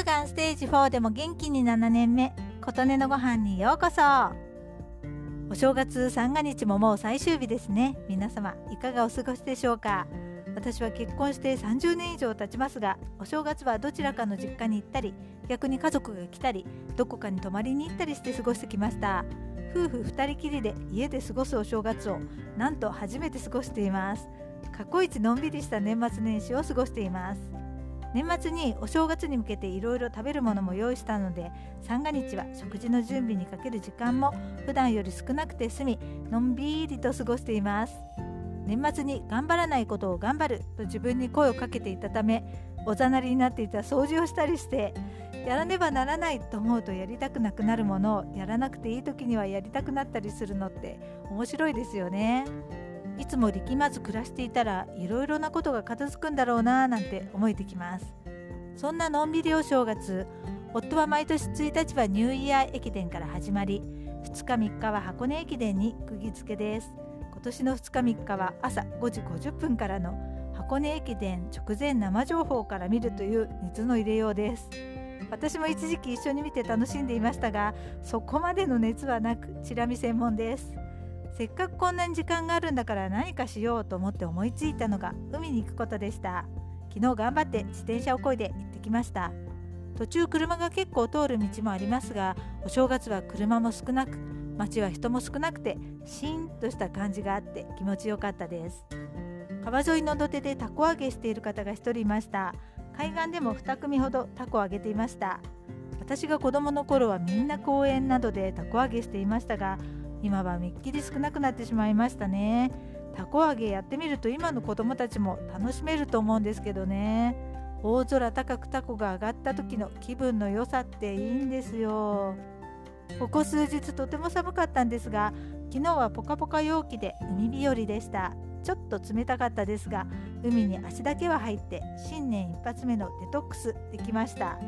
乳がんステージ4でも元気に7年目琴音のご飯にようこそ。お正月三が日ももう最終日ですね。皆様いかがお過ごしでしょうか？私は結婚して30年以上経ちますがお正月はどちらかの実家に行ったり逆に家族が来たりどこかに泊まりに行ったりして過ごしてきました。夫婦2人きりで家で過ごすお正月をなんと初めて過ごしています。過去一のんびりした年末年始を過ごしています。年末にお正月に向けていろいろ食べるものも用意したので三が日は食事の準備にかける時間も普段より少なくて済みのんびりと過ごしています年末に頑張らないことを頑張ると自分に声をかけていたためおざなりになっていた掃除をしたりしてやらねばならないと思うとやりたくなくなるものをやらなくていい時にはやりたくなったりするのって面白いですよね。つも力まず暮らしていたらいろいろなことが片付くんだろうなぁなんて思えてきます。そんなのんびりお正月夫は毎年1日はニューイヤー駅伝から始まり2日3日は箱根駅伝に釘付けです。今年の2日3日は朝5時50分からの箱根駅伝直前生情報から見るという熱の入れようです。私も一時期一緒に見て楽しんでいましたがそこまでの熱はなくチラ見専門です。せっかくこんなに時間があるんだから何かしようと思って思いついたのが海に行くことでした。昨日頑張って自転車をこいで行ってきました。途中車が結構通る道もありますがお正月は車も少なく街は人も少なくてシーンとした感じがあって気持ちよかったです。川沿いの土手でタコ揚げしている方が1人いました。海岸でも2組ほどタコを揚げていました。私が子供の頃はみんな公園などでタコ揚げしていましたが今はめっきり少なくなってしまいましたね。たこ揚げやってみると今の子供たちも楽しめると思うんですけどね。大空高くタコが上がった時の気分の良さっていいんですよ。ここ数日とても寒かったんですが昨日はポカポカ陽気で海日和でした。ちょっと冷たかったですが海に足だけは入って新年一発目のデトックスできました。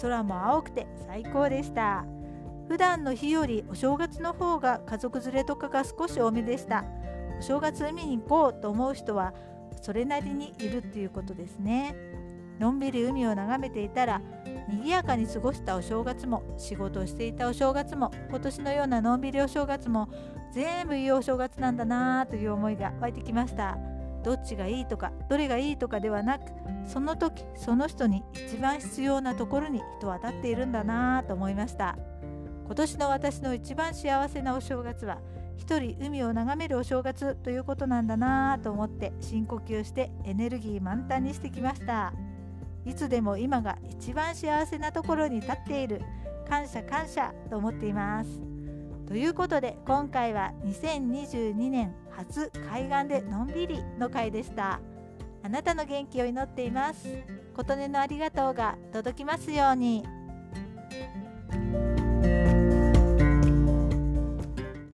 空も青くて最高でした。普段の日よりお正月の方が家族連れとかが少し多めでした。お正月海に行こうと思う人はそれなりにいるっていうことですね。のんびり海を眺めていたら賑やかに過ごしたお正月も仕事をしていたお正月も今年のようなのんびりお正月も全部いいお正月なんだなという思いが湧いてきました。どっちがいいとかどれがいいとかではなくその時その人に一番必要なところに人は立っているんだなと思いました。今年の私の一番幸せなお正月は一人海を眺めるお正月ということなんだなぁと思って深呼吸してエネルギー満タンにしてきました。いつでも今が一番幸せなところに立っている感謝感謝と思っています。ということで今回は2022年初海岸でのんびりの回でした。あなたの元気を祈っています。琴音のありがとうが届きますように。